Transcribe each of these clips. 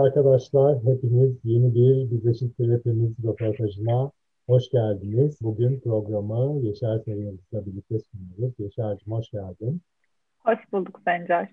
arkadaşlar, hepiniz yeni bir Biz Eşittir Hepimiz röportajına hoş geldiniz. Bugün programı Yaşar Sarıyıldız'la birlikte sunuyoruz. Yaşar'cığım hoş geldin. Hoş bulduk Sencer.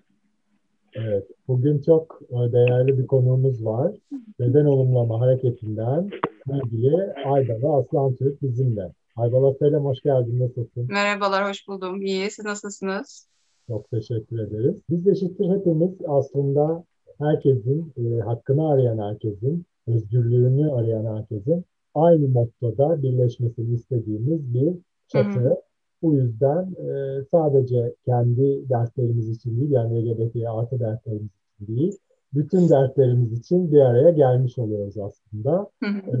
Evet, bugün çok e, değerli bir konuğumuz var. Beden olumlama hareketinden ilgili Aybala Aslan Türk bizimle. Aybala selam, hoş geldin. Nasılsın? Merhabalar, hoş buldum. İyi, siz nasılsınız? Çok teşekkür ederiz. Biz eşittir hepimiz aslında herkesin, e, hakkını arayan herkesin, özgürlüğünü arayan herkesin aynı mottoda birleşmesini istediğimiz bir çatı. Hı hı. Bu yüzden e, sadece kendi dertlerimiz için değil, yani LGBT artı dertlerimiz için değil, bütün dertlerimiz için bir araya gelmiş oluyoruz aslında. Hı hı.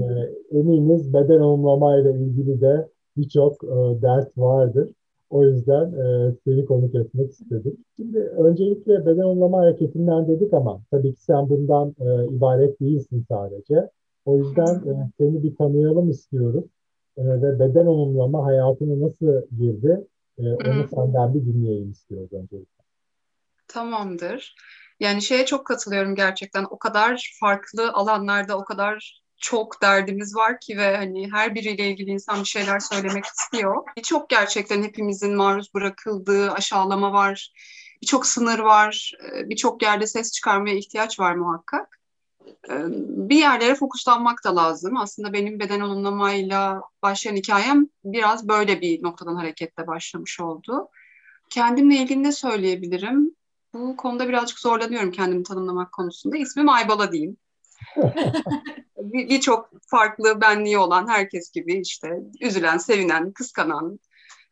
E, eminiz beden olumlamayla ilgili de birçok e, dert vardır. O yüzden e, seni konuk etmek istedik. Şimdi öncelikle beden olumlama hareketinden dedik ama tabii ki sen bundan e, ibaret değilsin sadece. O yüzden e, seni bir tanıyalım istiyoruz. E, ve beden olumlama hayatına nasıl girdi? E, onu senden bir dinleyelim istiyoruz öncelikle. Tamamdır. Yani şeye çok katılıyorum gerçekten. O kadar farklı alanlarda o kadar çok derdimiz var ki ve hani her biriyle ilgili insan bir şeyler söylemek istiyor. Birçok gerçekten hepimizin maruz bırakıldığı aşağılama var, birçok sınır var, e, birçok yerde ses çıkarmaya ihtiyaç var muhakkak. E, bir yerlere fokuslanmak da lazım. Aslında benim beden olumlamayla başlayan hikayem biraz böyle bir noktadan hareketle başlamış oldu. Kendimle ilgili ne söyleyebilirim? Bu konuda birazcık zorlanıyorum kendimi tanımlamak konusunda. İsmim Aybala diyeyim. birçok farklı benliği olan herkes gibi işte üzülen, sevinen, kıskanan,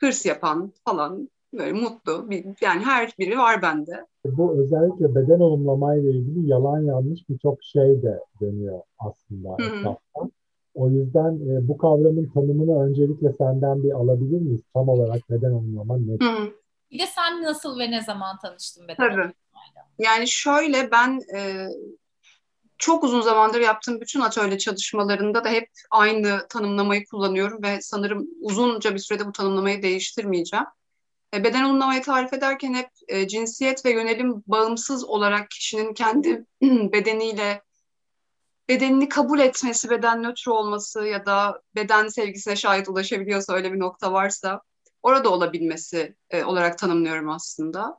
hırs yapan falan böyle mutlu bir, yani her biri var bende. Bu özellikle beden olumlamayla ilgili yalan yanlış birçok şey de dönüyor aslında etrafta. O yüzden e, bu kavramın tanımını öncelikle senden bir alabilir miyiz? Tam olarak beden olumlama nedir? Hı. Bir de sen nasıl ve ne zaman tanıştın beden Tabii. Yani şöyle ben e, çok uzun zamandır yaptığım bütün atölye çalışmalarında da hep aynı tanımlamayı kullanıyorum ve sanırım uzunca bir sürede bu tanımlamayı değiştirmeyeceğim. E, beden olumlamayı tarif ederken hep e, cinsiyet ve yönelim bağımsız olarak kişinin kendi bedeniyle bedenini kabul etmesi, beden nötr olması ya da beden sevgisine şayet ulaşabiliyorsa öyle bir nokta varsa orada olabilmesi e, olarak tanımlıyorum aslında.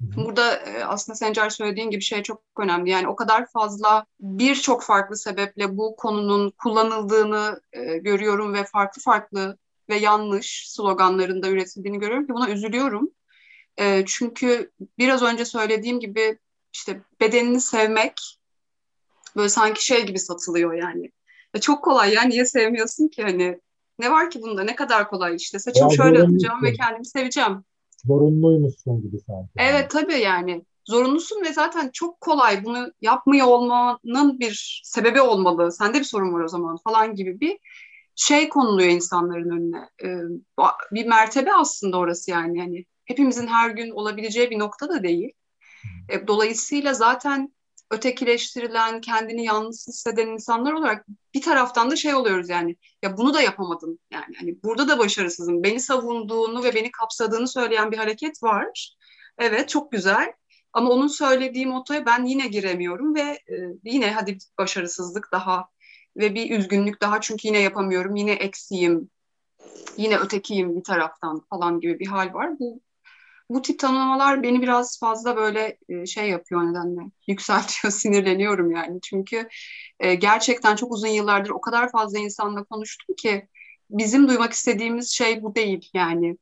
Burada e, aslında Sencer söylediğin gibi şey çok önemli. Yani o kadar fazla birçok farklı sebeple bu konunun kullanıldığını e, görüyorum ve farklı farklı ve yanlış sloganlarında üretildiğini görüyorum ki buna üzülüyorum. E, çünkü biraz önce söylediğim gibi işte bedenini sevmek böyle sanki şey gibi satılıyor yani. Ya çok kolay ya niye sevmiyorsun ki hani ne var ki bunda ne kadar kolay işte saçımı şöyle yapacağım ve kendimi seveceğim zorunluymuşsun gibi sanki. Evet tabii yani zorunlusun ve zaten çok kolay bunu yapmıyor olmanın bir sebebi olmalı. Sende bir sorun var o zaman falan gibi bir şey konuluyor insanların önüne. Ee, bir mertebe aslında orası yani. yani hepimizin her gün olabileceği bir nokta da değil. Ee, dolayısıyla zaten ötekileştirilen, kendini yalnız hisseden insanlar olarak bir taraftan da şey oluyoruz yani ya bunu da yapamadım yani hani burada da başarısızım. Beni savunduğunu ve beni kapsadığını söyleyen bir hareket var. Evet çok güzel ama onun söylediği motoya ben yine giremiyorum ve e, yine hadi başarısızlık daha ve bir üzgünlük daha çünkü yine yapamıyorum. Yine eksiyim. Yine ötekiyim bir taraftan falan gibi bir hal var. Bu bu tip tanımlamalar beni biraz fazla böyle e, şey yapıyor nedenle yükseltiyor sinirleniyorum yani. Çünkü e, gerçekten çok uzun yıllardır o kadar fazla insanla konuştum ki bizim duymak istediğimiz şey bu değil yani.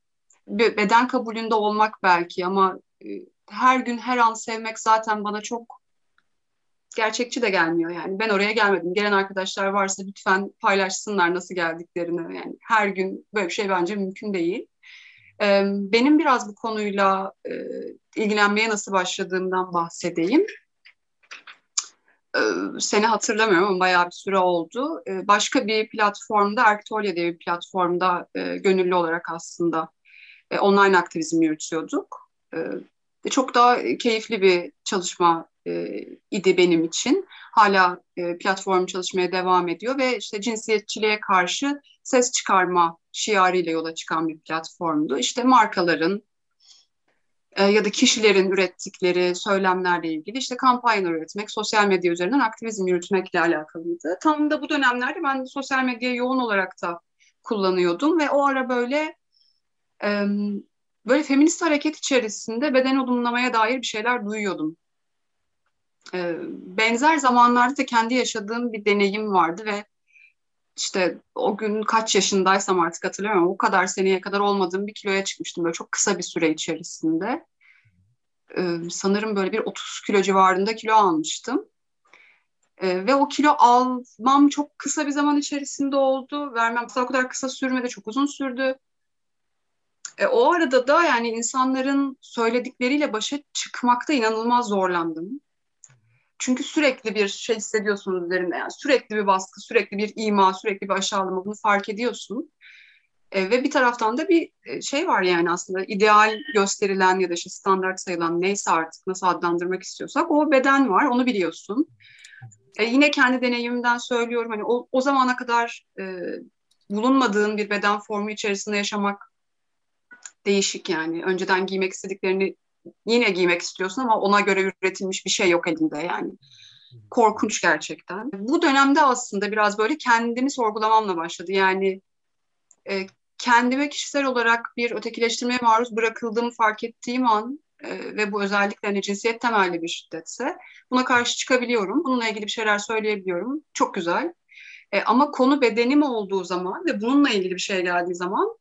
Beden kabulünde olmak belki ama e, her gün her an sevmek zaten bana çok gerçekçi de gelmiyor yani. Ben oraya gelmedim. Gelen arkadaşlar varsa lütfen paylaşsınlar nasıl geldiklerini. Yani her gün böyle bir şey bence mümkün değil benim biraz bu konuyla ilgilenmeye nasıl başladığımdan bahsedeyim. Seni hatırlamıyorum ama bayağı bir süre oldu. Başka bir platformda, Arktolya diye bir platformda gönüllü olarak aslında online aktivizm yürütüyorduk. Çok daha keyifli bir çalışma idi benim için. Hala platform çalışmaya devam ediyor ve işte cinsiyetçiliğe karşı ses çıkarma şiarıyla yola çıkan bir platformdu. İşte markaların e, ya da kişilerin ürettikleri söylemlerle ilgili işte kampanyalar üretmek, sosyal medya üzerinden aktivizm yürütmekle alakalıydı. Tam da bu dönemlerde ben sosyal medyayı yoğun olarak da kullanıyordum ve o ara böyle e, böyle feminist hareket içerisinde beden olumlamaya dair bir şeyler duyuyordum. E, benzer zamanlarda da kendi yaşadığım bir deneyim vardı ve işte o gün kaç yaşındaysam artık hatırlamıyorum. O kadar seneye kadar olmadığım bir kiloya çıkmıştım böyle çok kısa bir süre içerisinde. Ee, sanırım böyle bir 30 kilo civarında kilo almıştım. Ee, ve o kilo almam çok kısa bir zaman içerisinde oldu. Vermem o kadar kısa sürmedi, çok uzun sürdü. E, o arada da yani insanların söyledikleriyle başa çıkmakta inanılmaz zorlandım. Çünkü sürekli bir şey hissediyorsunuz üzerinde. Yani sürekli bir baskı, sürekli bir ima, sürekli bir aşağılama bunu fark ediyorsun. E, ve bir taraftan da bir e, şey var yani aslında ideal gösterilen ya da işte standart sayılan neyse artık nasıl adlandırmak istiyorsak o beden var onu biliyorsun. E, yine kendi deneyimimden söylüyorum hani o, o zamana kadar e, bulunmadığın bir beden formu içerisinde yaşamak değişik yani. Önceden giymek istediklerini yine giymek istiyorsun ama ona göre üretilmiş bir şey yok elinde yani. Korkunç gerçekten. Bu dönemde aslında biraz böyle kendimi sorgulamamla başladı. Yani e, kendime kişisel olarak bir ötekileştirmeye maruz bırakıldığımı fark ettiğim an e, ve bu özellikle hani cinsiyet temelli bir şiddetse buna karşı çıkabiliyorum. Bununla ilgili bir şeyler söyleyebiliyorum. Çok güzel. E, ama konu bedenim olduğu zaman ve bununla ilgili bir şey geldiği zaman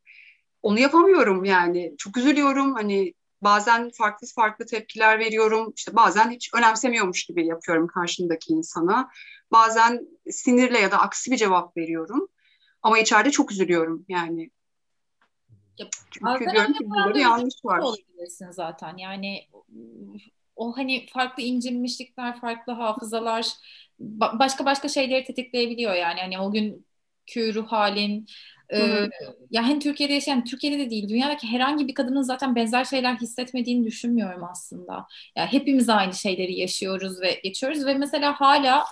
onu yapamıyorum yani. Çok üzülüyorum. Hani bazen farklı farklı tepkiler veriyorum. İşte bazen hiç önemsemiyormuş gibi yapıyorum karşımdaki insana. Bazen sinirle ya da aksi bir cevap veriyorum. Ama içeride çok üzülüyorum yani. Çünkü diyorum ki burada yanlış var. Olabilirsin zaten. Yani o hani farklı incinmişlikler, farklı hafızalar başka başka şeyleri tetikleyebiliyor yani. Hani o günkü ruh halin, ee, ya hem Türkiye'de yaşayan, Türkiye'de de değil, dünyadaki herhangi bir kadının zaten benzer şeyler hissetmediğini düşünmüyorum aslında. Ya yani hepimiz aynı şeyleri yaşıyoruz ve geçiyoruz ve mesela hala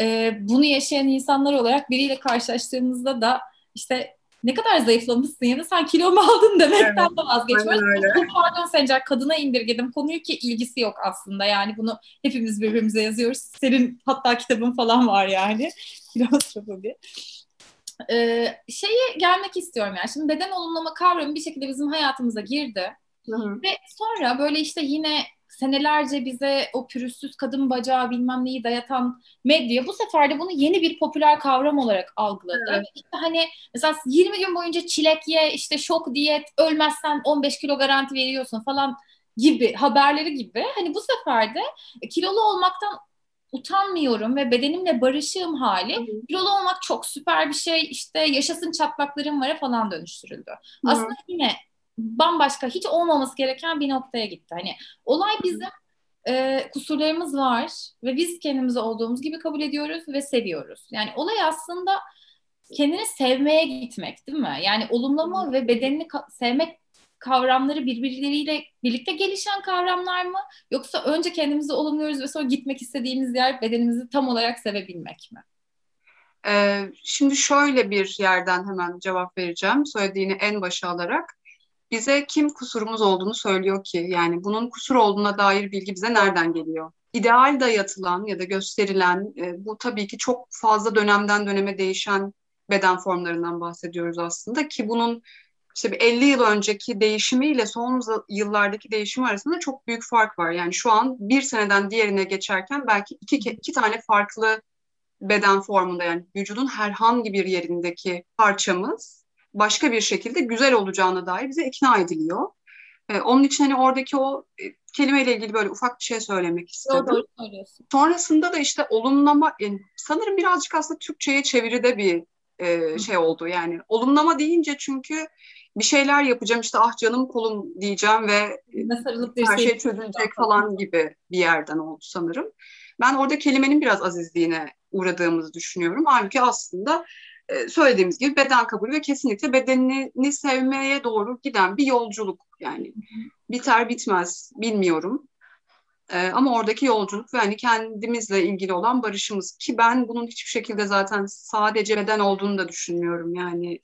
e, bunu yaşayan insanlar olarak biriyle karşılaştığımızda da işte ne kadar zayıflamışsın ya da sen kilo mu aldın demekten evet, de vazgeçmiyoruz. Pardon Sencer kadına indirgedim konuyu ki ilgisi yok aslında yani bunu hepimiz birbirimize yazıyoruz. Senin hatta kitabın falan var yani. Kilostrofobi e, şeye gelmek istiyorum yani. Şimdi beden olumlama kavramı bir şekilde bizim hayatımıza girdi. Hı hı. Ve sonra böyle işte yine senelerce bize o pürüzsüz kadın bacağı bilmem neyi dayatan medya bu sefer de bunu yeni bir popüler kavram olarak algıladı. Evet. İşte hani mesela 20 gün boyunca çilek ye, işte şok diyet, ölmezsen 15 kilo garanti veriyorsun falan gibi haberleri gibi. Hani bu sefer de kilolu olmaktan utanmıyorum ve bedenimle barışığım hali Hı. kilolu olmak çok süper bir şey işte yaşasın çatlaklarım var falan dönüştürüldü. Hı. Aslında yine bambaşka hiç olmaması gereken bir noktaya gitti. Hani olay bizim e, kusurlarımız var ve biz kendimizi olduğumuz gibi kabul ediyoruz ve seviyoruz. Yani olay aslında kendini sevmeye gitmek değil mi? Yani olumlama ve bedenini sevmek kavramları birbirleriyle birlikte gelişen kavramlar mı? Yoksa önce kendimizi olumluyoruz ve sonra gitmek istediğimiz yer bedenimizi tam olarak sevebilmek mi? Ee, şimdi şöyle bir yerden hemen cevap vereceğim söylediğini en başa alarak. Bize kim kusurumuz olduğunu söylüyor ki yani bunun kusur olduğuna dair bilgi bize nereden geliyor? İdeal dayatılan ya da gösterilen e, bu tabii ki çok fazla dönemden döneme değişen beden formlarından bahsediyoruz aslında ki bunun işte bir 50 yıl önceki değişimiyle son yıllardaki değişim arasında çok büyük fark var. Yani şu an bir seneden diğerine geçerken belki iki, iki tane farklı beden formunda yani vücudun herhangi bir yerindeki parçamız başka bir şekilde güzel olacağına dair bize ikna ediliyor. Ee, onun için hani oradaki o e, kelimeyle ilgili böyle ufak bir şey söylemek istedim. Doğru, Sonrasında da işte olumlama, yani sanırım birazcık aslında Türkçe'ye çeviride bir e, şey oldu. Yani olumlama deyince çünkü bir şeyler yapacağım işte ah canım kolum diyeceğim ve her şey çözülecek falan gibi bir yerden oldu sanırım. Ben orada kelimenin biraz azizliğine uğradığımızı düşünüyorum. Halbuki aslında e, söylediğimiz gibi beden kabul ve kesinlikle bedenini sevmeye doğru giden bir yolculuk yani. Biter bitmez bilmiyorum. Ee, ama oradaki yolculuk ve hani kendimizle ilgili olan barışımız ki ben bunun hiçbir şekilde zaten sadece beden olduğunu da düşünmüyorum. Yani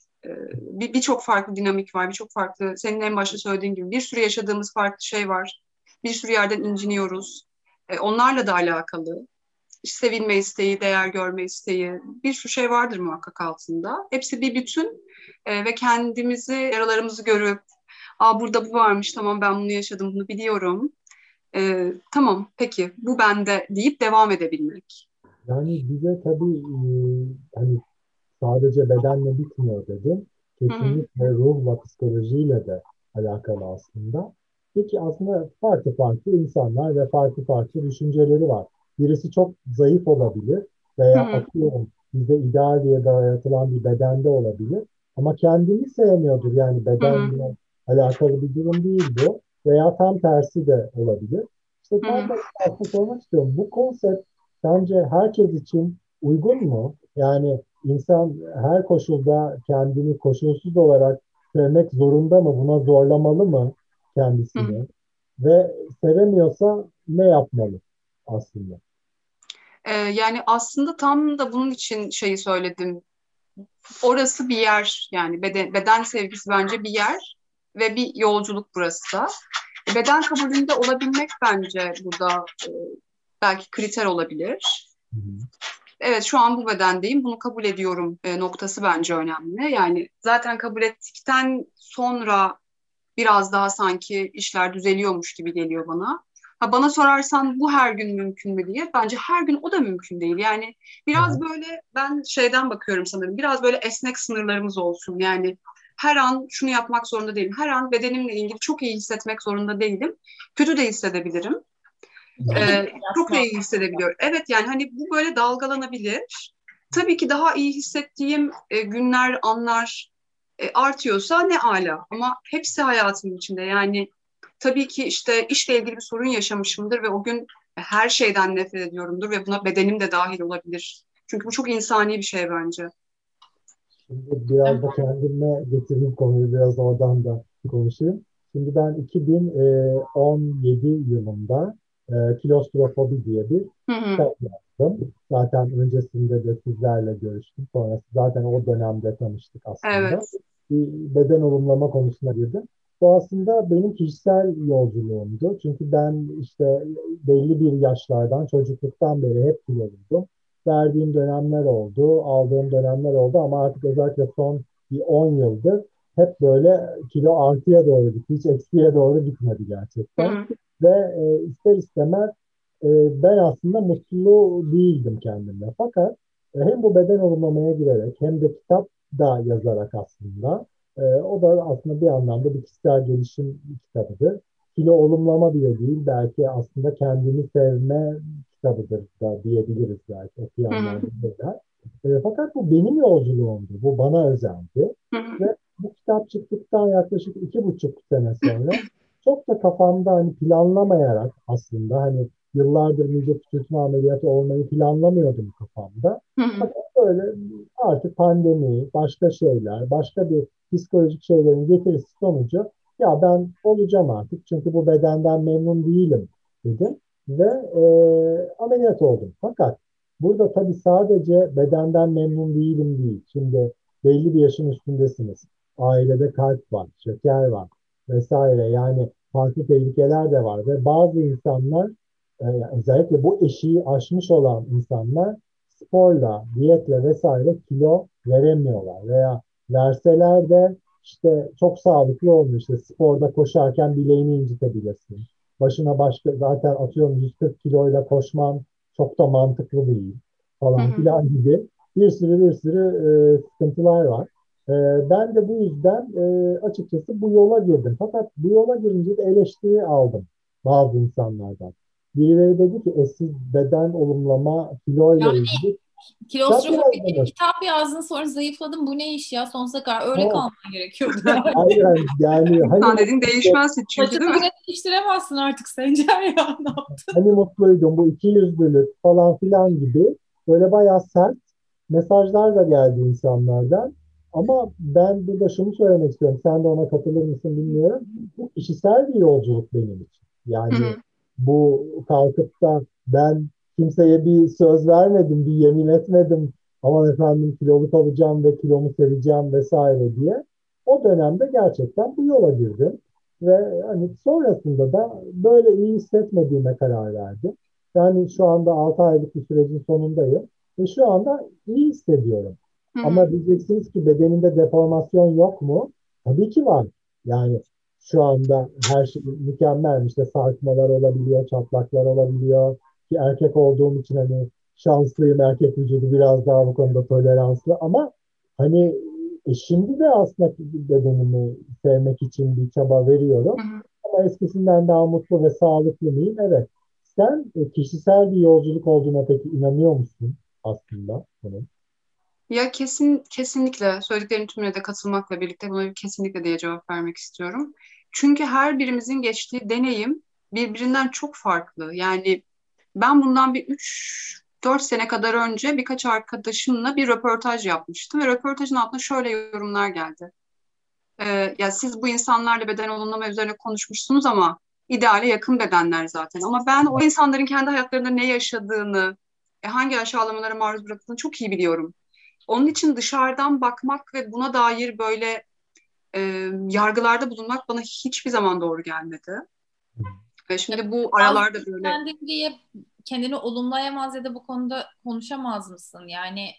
birçok farklı dinamik var, birçok farklı, senin en başta söylediğin gibi bir sürü yaşadığımız farklı şey var. Bir sürü yerden inciniyoruz. Onlarla da alakalı. Sevilme isteği, değer görme isteği, bir sürü şey vardır muhakkak altında. Hepsi bir bütün ve kendimizi, yaralarımızı görüp, Aa burada bu varmış, tamam ben bunu yaşadım, bunu biliyorum. Ee, tamam, peki bu bende deyip devam edebilmek. Yani bize tabii hani sadece bedenle bitmiyor dedim. Kesinlikle hı hı. ruhla, psikolojiyle de alakalı aslında. Peki aslında farklı farklı insanlar ve farklı farklı düşünceleri var. Birisi çok zayıf olabilir veya atıyorum bize ideal diye dayatılan bir bedende olabilir. Ama kendini sevmiyordur yani bedenle hı hı. alakalı bir durum değil bu. Veya tam tersi de olabilir. İşte tam da aslında sormak istiyorum. Bu konsept sence herkes için uygun mu? Yani insan her koşulda kendini koşulsuz olarak sevmek zorunda mı? Buna zorlamalı mı kendisini? Hı. Ve sevemiyorsa ne yapmalı aslında? Ee, yani aslında tam da bunun için şeyi söyledim. Orası bir yer yani beden, beden sevgisi bence bir yer ve bir yolculuk burası da. Beden kabulünde olabilmek bence burada e, belki kriter olabilir. Hı hı evet şu an bu bedendeyim bunu kabul ediyorum e, noktası bence önemli. Yani zaten kabul ettikten sonra biraz daha sanki işler düzeliyormuş gibi geliyor bana. Ha bana sorarsan bu her gün mümkün mü diye bence her gün o da mümkün değil. Yani biraz böyle ben şeyden bakıyorum sanırım. Biraz böyle esnek sınırlarımız olsun. Yani her an şunu yapmak zorunda değilim. Her an bedenimle ilgili çok iyi hissetmek zorunda değilim. Kötü de hissedebilirim. Ee, çok iyi hissedebiliyor. Evet yani hani bu böyle dalgalanabilir. Tabii ki daha iyi hissettiğim e, günler, anlar e, artıyorsa ne ala. Ama hepsi hayatımın içinde. Yani tabii ki işte işle ilgili bir sorun yaşamışımdır ve o gün her şeyden nefret ediyorumdur ve buna bedenim de dahil olabilir. Çünkü bu çok insani bir şey bence. Şimdi biraz da kendime getireyim konuyu biraz oradan da konuşayım. Şimdi ben 2017 e, yılında e, kilostrofobi diye bir kitap yazdım. Zaten öncesinde de sizlerle görüştüm. Sonrası zaten o dönemde tanıştık aslında. Evet. Bir beden olumlama konusuna girdim. Bu aslında benim kişisel yolculuğumdu. Çünkü ben işte belli bir yaşlardan, çocukluktan beri hep kiloluydum. Verdiğim dönemler oldu, aldığım dönemler oldu ama artık özellikle son bir 10 yıldır hep böyle kilo artıya doğru gitti. Hiç eksiye doğru gitmedi gerçekten. Hı. Ve e, ister istemez e, ben aslında mutlu değildim kendimle. Fakat e, hem bu beden olumlamaya girerek hem de kitap da yazarak aslında e, o da aslında bir anlamda bir kişisel gelişim kitabıdır. Kilo olumlama bile değil belki aslında kendini sevme kitabıdır da diyebiliriz belki okuyanlar bilirler. E, fakat bu benim yolculuğumdu. Bu bana özeldi. Ve bu kitap çıktıktan yaklaşık iki buçuk sene sonra çok da kafamda hani planlamayarak aslında hani yıllardır mide küçültme ameliyatı olmayı planlamıyordum kafamda. Fakat böyle artık pandemi, başka şeyler, başka bir psikolojik şeylerin getirisi sonucu ya ben olacağım artık çünkü bu bedenden memnun değilim dedim ve e, ameliyat oldum. Fakat burada tabii sadece bedenden memnun değilim değil. Şimdi belli bir yaşın üstündesiniz. Ailede kalp var, şeker var, vesaire. Yani farklı tehlikeler de var ve bazı insanlar e, özellikle bu eşiği aşmış olan insanlar sporla, diyetle vesaire kilo veremiyorlar veya verseler de işte çok sağlıklı olmuyor. İşte sporda koşarken bileğini incitebilirsin. Başına başka zaten atıyorum 140 kiloyla koşman çok da mantıklı değil falan filan gibi bir sürü bir sürü e, sıkıntılar var. Ee, ben de bu yüzden e, açıkçası bu yola girdim. Fakat bu yola girince de eleştiri aldım bazı insanlardan. Birileri dedi ki eşsiz beden olumlama kiloyla yani, ilgili. Kilostrofobi bir kitap yazdın sonra zayıfladın bu ne iş ya sonsuza kadar öyle evet. kalman gerekiyordu. Hayır yani. Hani, dedin değişmez çünkü değil mi? değiştiremezsin artık Sencer ya ne yaptın? Hani mutluydum bu iki yüzlülük falan filan gibi böyle bayağı sert mesajlar da geldi insanlardan. Ama ben burada şunu söylemek istiyorum. Sen de ona katılır mısın bilmiyorum. Bu kişisel bir yolculuk benim için. Yani Hı-hı. bu kalkıp da ben kimseye bir söz vermedim, bir yemin etmedim. aman efendim kilolu kalacağım ve kilomu seveceğim vesaire diye o dönemde gerçekten bu yola girdim. Ve hani sonrasında da böyle iyi hissetmediğime karar verdim. Yani şu anda 6 aylık bir sürecin sonundayım ve şu anda iyi hissediyorum. Hı. Ama diyeceksiniz ki bedeninde deformasyon yok mu? Tabii ki var. Yani şu anda her şey mükemmel. İşte sarkmalar olabiliyor, çatlaklar olabiliyor. Ki erkek olduğum için hani şanslıyım. Erkek vücudu biraz daha bu konuda toleranslı. Ama hani e şimdi de aslında bedenimi sevmek için bir çaba veriyorum. Hı hı. Ama eskisinden daha mutlu ve sağlıklı mıyım? Evet. Sen e, kişisel bir yolculuk olduğuna peki inanıyor musun aslında bunun? Ya kesin kesinlikle söylediklerin tümüne de katılmakla birlikte buna bir kesinlikle diye cevap vermek istiyorum. Çünkü her birimizin geçtiği deneyim birbirinden çok farklı. Yani ben bundan bir 3 4 sene kadar önce birkaç arkadaşımla bir röportaj yapmıştım ve röportajın altına şöyle yorumlar geldi. Ee, ya siz bu insanlarla beden olumlama üzerine konuşmuşsunuz ama ideale yakın bedenler zaten. Ama ben o insanların kendi hayatlarında ne yaşadığını, e, hangi aşağılamalara maruz bırakıldığını çok iyi biliyorum. Onun için dışarıdan bakmak ve buna dair böyle e, yargılarda bulunmak bana hiçbir zaman doğru gelmedi. Ve şimdi bu aralarda böyle... Kendin diye kendini olumlayamaz ya da bu konuda konuşamaz mısın? Yani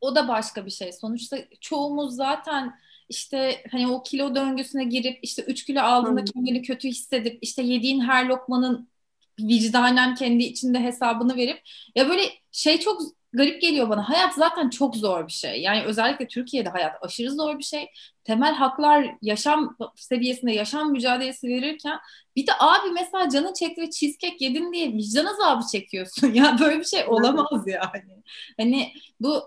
o da başka bir şey. Sonuçta çoğumuz zaten işte hani o kilo döngüsüne girip işte 3 kilo aldığında hmm. kendini kötü hissedip işte yediğin her lokmanın vicdanen kendi içinde hesabını verip ya böyle şey çok garip geliyor bana. Hayat zaten çok zor bir şey. Yani özellikle Türkiye'de hayat aşırı zor bir şey. Temel haklar yaşam seviyesinde yaşam mücadelesi verirken bir de abi mesela canı çekti ve cheesecake yedin diye vicdan azabı çekiyorsun. ya böyle bir şey olamaz yani. Hani bu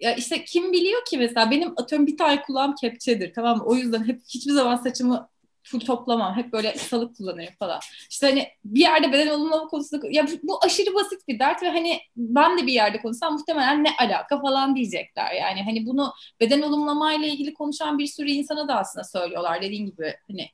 ya işte kim biliyor ki mesela benim atıyorum bir tane kulağım kepçedir tamam mı? O yüzden hep hiçbir zaman saçımı full toplamam. Hep böyle salık kullanırım falan. İşte hani bir yerde beden olumlama konusunda ya bu aşırı basit bir dert ve hani ben de bir yerde konuşsam muhtemelen ne alaka falan diyecekler. Yani hani bunu beden olumlama ile ilgili konuşan bir sürü insana da aslında söylüyorlar. Dediğin gibi hani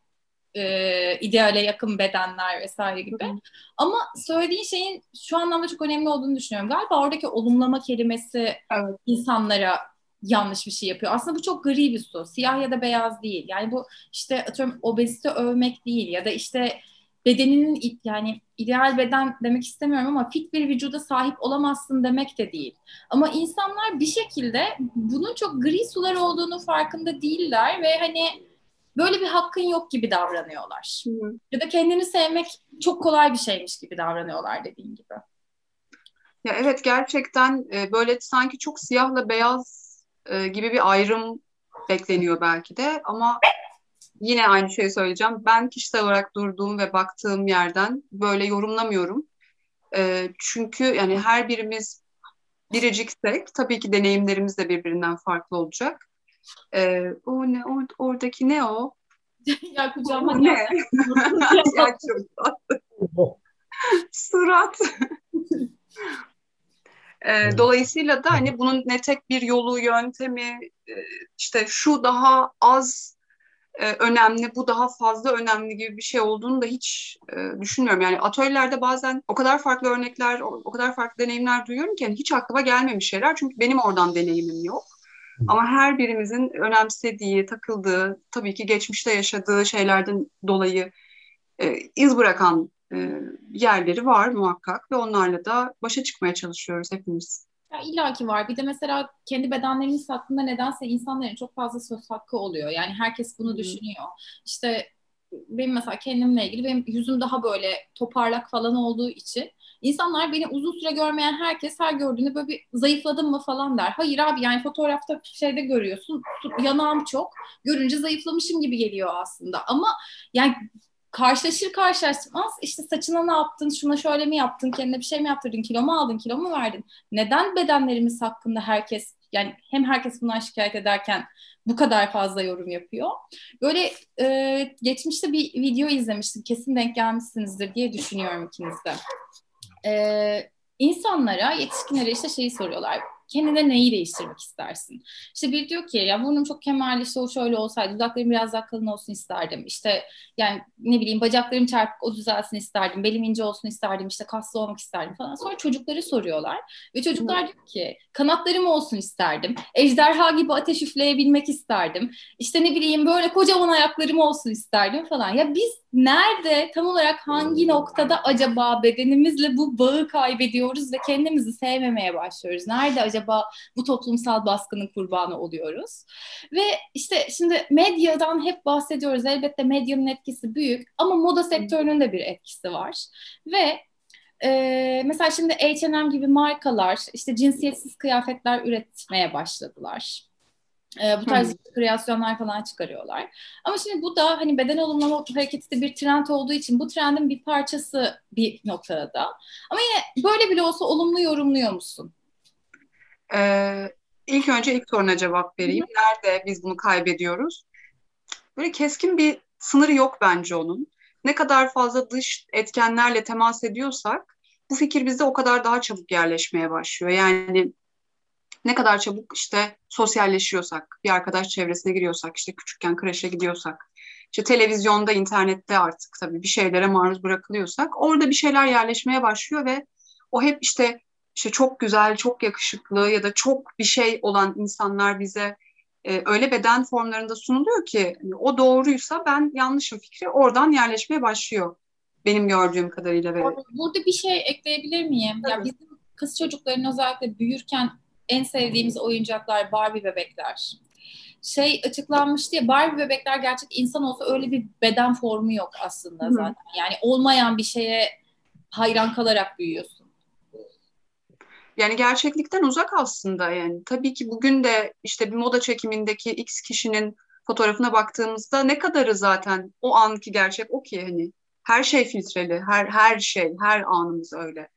e, ideale yakın bedenler vesaire gibi. Hı. Ama söylediğin şeyin şu anlamda çok önemli olduğunu düşünüyorum. Galiba oradaki olumlama kelimesi evet. insanlara yanlış bir şey yapıyor. Aslında bu çok gri bir su. Siyah ya da beyaz değil. Yani bu işte atıyorum obezite övmek değil ya da işte bedeninin yani ideal beden demek istemiyorum ama fit bir vücuda sahip olamazsın demek de değil. Ama insanlar bir şekilde bunun çok gri sular olduğunu farkında değiller ve hani böyle bir hakkın yok gibi davranıyorlar. Hı. Ya da kendini sevmek çok kolay bir şeymiş gibi davranıyorlar dediğin gibi. Ya evet gerçekten e, böyle sanki çok siyahla beyaz e, gibi bir ayrım bekleniyor belki de ama yine aynı şeyi söyleyeceğim. Ben kişisel olarak durduğum ve baktığım yerden böyle yorumlamıyorum. E, çünkü yani her birimiz biriciksek tabii ki deneyimlerimiz de birbirinden farklı olacak. E, o ne or, oradaki ne o? ya kucağıma ne? ya çok. Surat. E, dolayısıyla da hani bunun ne tek bir yolu, yöntemi, e, işte şu daha az e, önemli, bu daha fazla önemli gibi bir şey olduğunu da hiç e, düşünmüyorum. Yani atölyelerde bazen o kadar farklı örnekler, o, o kadar farklı deneyimler duyuyorum ki hani hiç aklıma gelmemiş şeyler. Çünkü benim oradan deneyimim yok. Ama her birimizin önemsediği, takıldığı, tabii ki geçmişte yaşadığı şeylerden dolayı e, iz bırakan yerleri var muhakkak ve onlarla da başa çıkmaya çalışıyoruz hepimiz. Ya illa ki var. Bir de mesela kendi bedenlerimiz hakkında nedense insanların çok fazla söz hakkı oluyor. Yani herkes bunu hmm. düşünüyor. İşte benim mesela kendimle ilgili benim yüzüm daha böyle toparlak falan olduğu için insanlar beni uzun süre görmeyen herkes her gördüğünde böyle bir zayıfladım mı falan der. Hayır abi yani fotoğrafta şeyde görüyorsun yanağım çok görünce zayıflamışım gibi geliyor aslında ama yani karşılaşır karşılaşmaz işte saçına ne yaptın, şuna şöyle mi yaptın, kendine bir şey mi yaptırdın, kilo mu aldın, kilo mu verdin? Neden bedenlerimiz hakkında herkes yani hem herkes bundan şikayet ederken bu kadar fazla yorum yapıyor. Böyle e, geçmişte bir video izlemiştim. Kesin denk gelmişsinizdir diye düşünüyorum ikiniz de. E, insanlara, yetişkinlere işte şeyi soruyorlar. Kendine neyi değiştirmek istersin? İşte bir diyor ki ya burnum çok kemerli işte o şöyle olsaydı dudaklarım biraz daha kalın olsun isterdim. İşte yani ne bileyim bacaklarım çarpık o düzelsin isterdim. Belim ince olsun isterdim. işte kaslı olmak isterdim falan. Sonra çocukları soruyorlar ve çocuklar diyor ki kanatlarım olsun isterdim. Ejderha gibi ateş üfleyebilmek isterdim. İşte ne bileyim böyle kocaman ayaklarım olsun isterdim falan. Ya biz nerede tam olarak hangi noktada acaba bedenimizle bu bağı kaybediyoruz ve kendimizi sevmemeye başlıyoruz? Nerede acaba bu toplumsal baskının kurbanı oluyoruz? Ve işte şimdi medyadan hep bahsediyoruz. Elbette medyanın etkisi büyük ama moda sektörünün de bir etkisi var. Ve e, mesela şimdi H&M gibi markalar işte cinsiyetsiz kıyafetler üretmeye başladılar. E, bu tarz hmm. kreasyonlar falan çıkarıyorlar. Ama şimdi bu da hani beden olumlama hareketi de bir trend olduğu için bu trendin bir parçası bir noktada da. Ama yine böyle bile olsa olumlu yorumluyor musun? Ee, ilk önce ilk soruna cevap vereyim. Nerede biz bunu kaybediyoruz? Böyle keskin bir sınırı yok bence onun. Ne kadar fazla dış etkenlerle temas ediyorsak bu fikir bizde o kadar daha çabuk yerleşmeye başlıyor. Yani ne kadar çabuk işte sosyalleşiyorsak, bir arkadaş çevresine giriyorsak, işte küçükken kreşe gidiyorsak, işte televizyonda, internette artık tabii bir şeylere maruz bırakılıyorsak orada bir şeyler yerleşmeye başlıyor ve o hep işte işte çok güzel, çok yakışıklı ya da çok bir şey olan insanlar bize e, öyle beden formlarında sunuluyor ki hani o doğruysa ben yanlışım fikri oradan yerleşmeye başlıyor. Benim gördüğüm kadarıyla. Ve... Burada bir şey ekleyebilir miyim? Tabii. Ya bizim kız çocukların özellikle büyürken en sevdiğimiz oyuncaklar Barbie bebekler. Şey açıklanmıştı ya Barbie bebekler gerçek insan olsa öyle bir beden formu yok aslında Hı. zaten. Yani olmayan bir şeye hayran kalarak büyüyorsun. Yani gerçeklikten uzak aslında yani. Tabii ki bugün de işte bir moda çekimindeki X kişinin fotoğrafına baktığımızda ne kadarı zaten o anki gerçek o ki hani her şey filtreli, her her şey, her anımız öyle.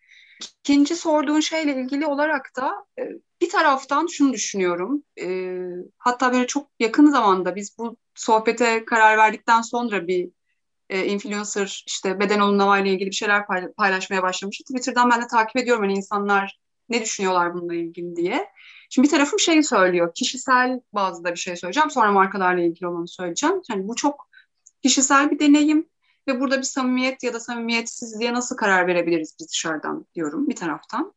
İkinci sorduğun şeyle ilgili olarak da e, bir taraftan şunu düşünüyorum. E, hatta böyle çok yakın zamanda biz bu sohbete karar verdikten sonra bir e, influencer işte beden olumlama ile ilgili bir şeyler paylaşmaya başlamıştı. Twitter'dan ben de takip ediyorum hani insanlar ne düşünüyorlar bununla ilgili diye. Şimdi bir tarafım şey söylüyor. Kişisel bazda bir şey söyleyeceğim. Sonra markalarla ilgili olanı söyleyeceğim. Yani bu çok kişisel bir deneyim ve burada bir samimiyet ya da samimiyetsizliğe nasıl karar verebiliriz biz dışarıdan diyorum bir taraftan.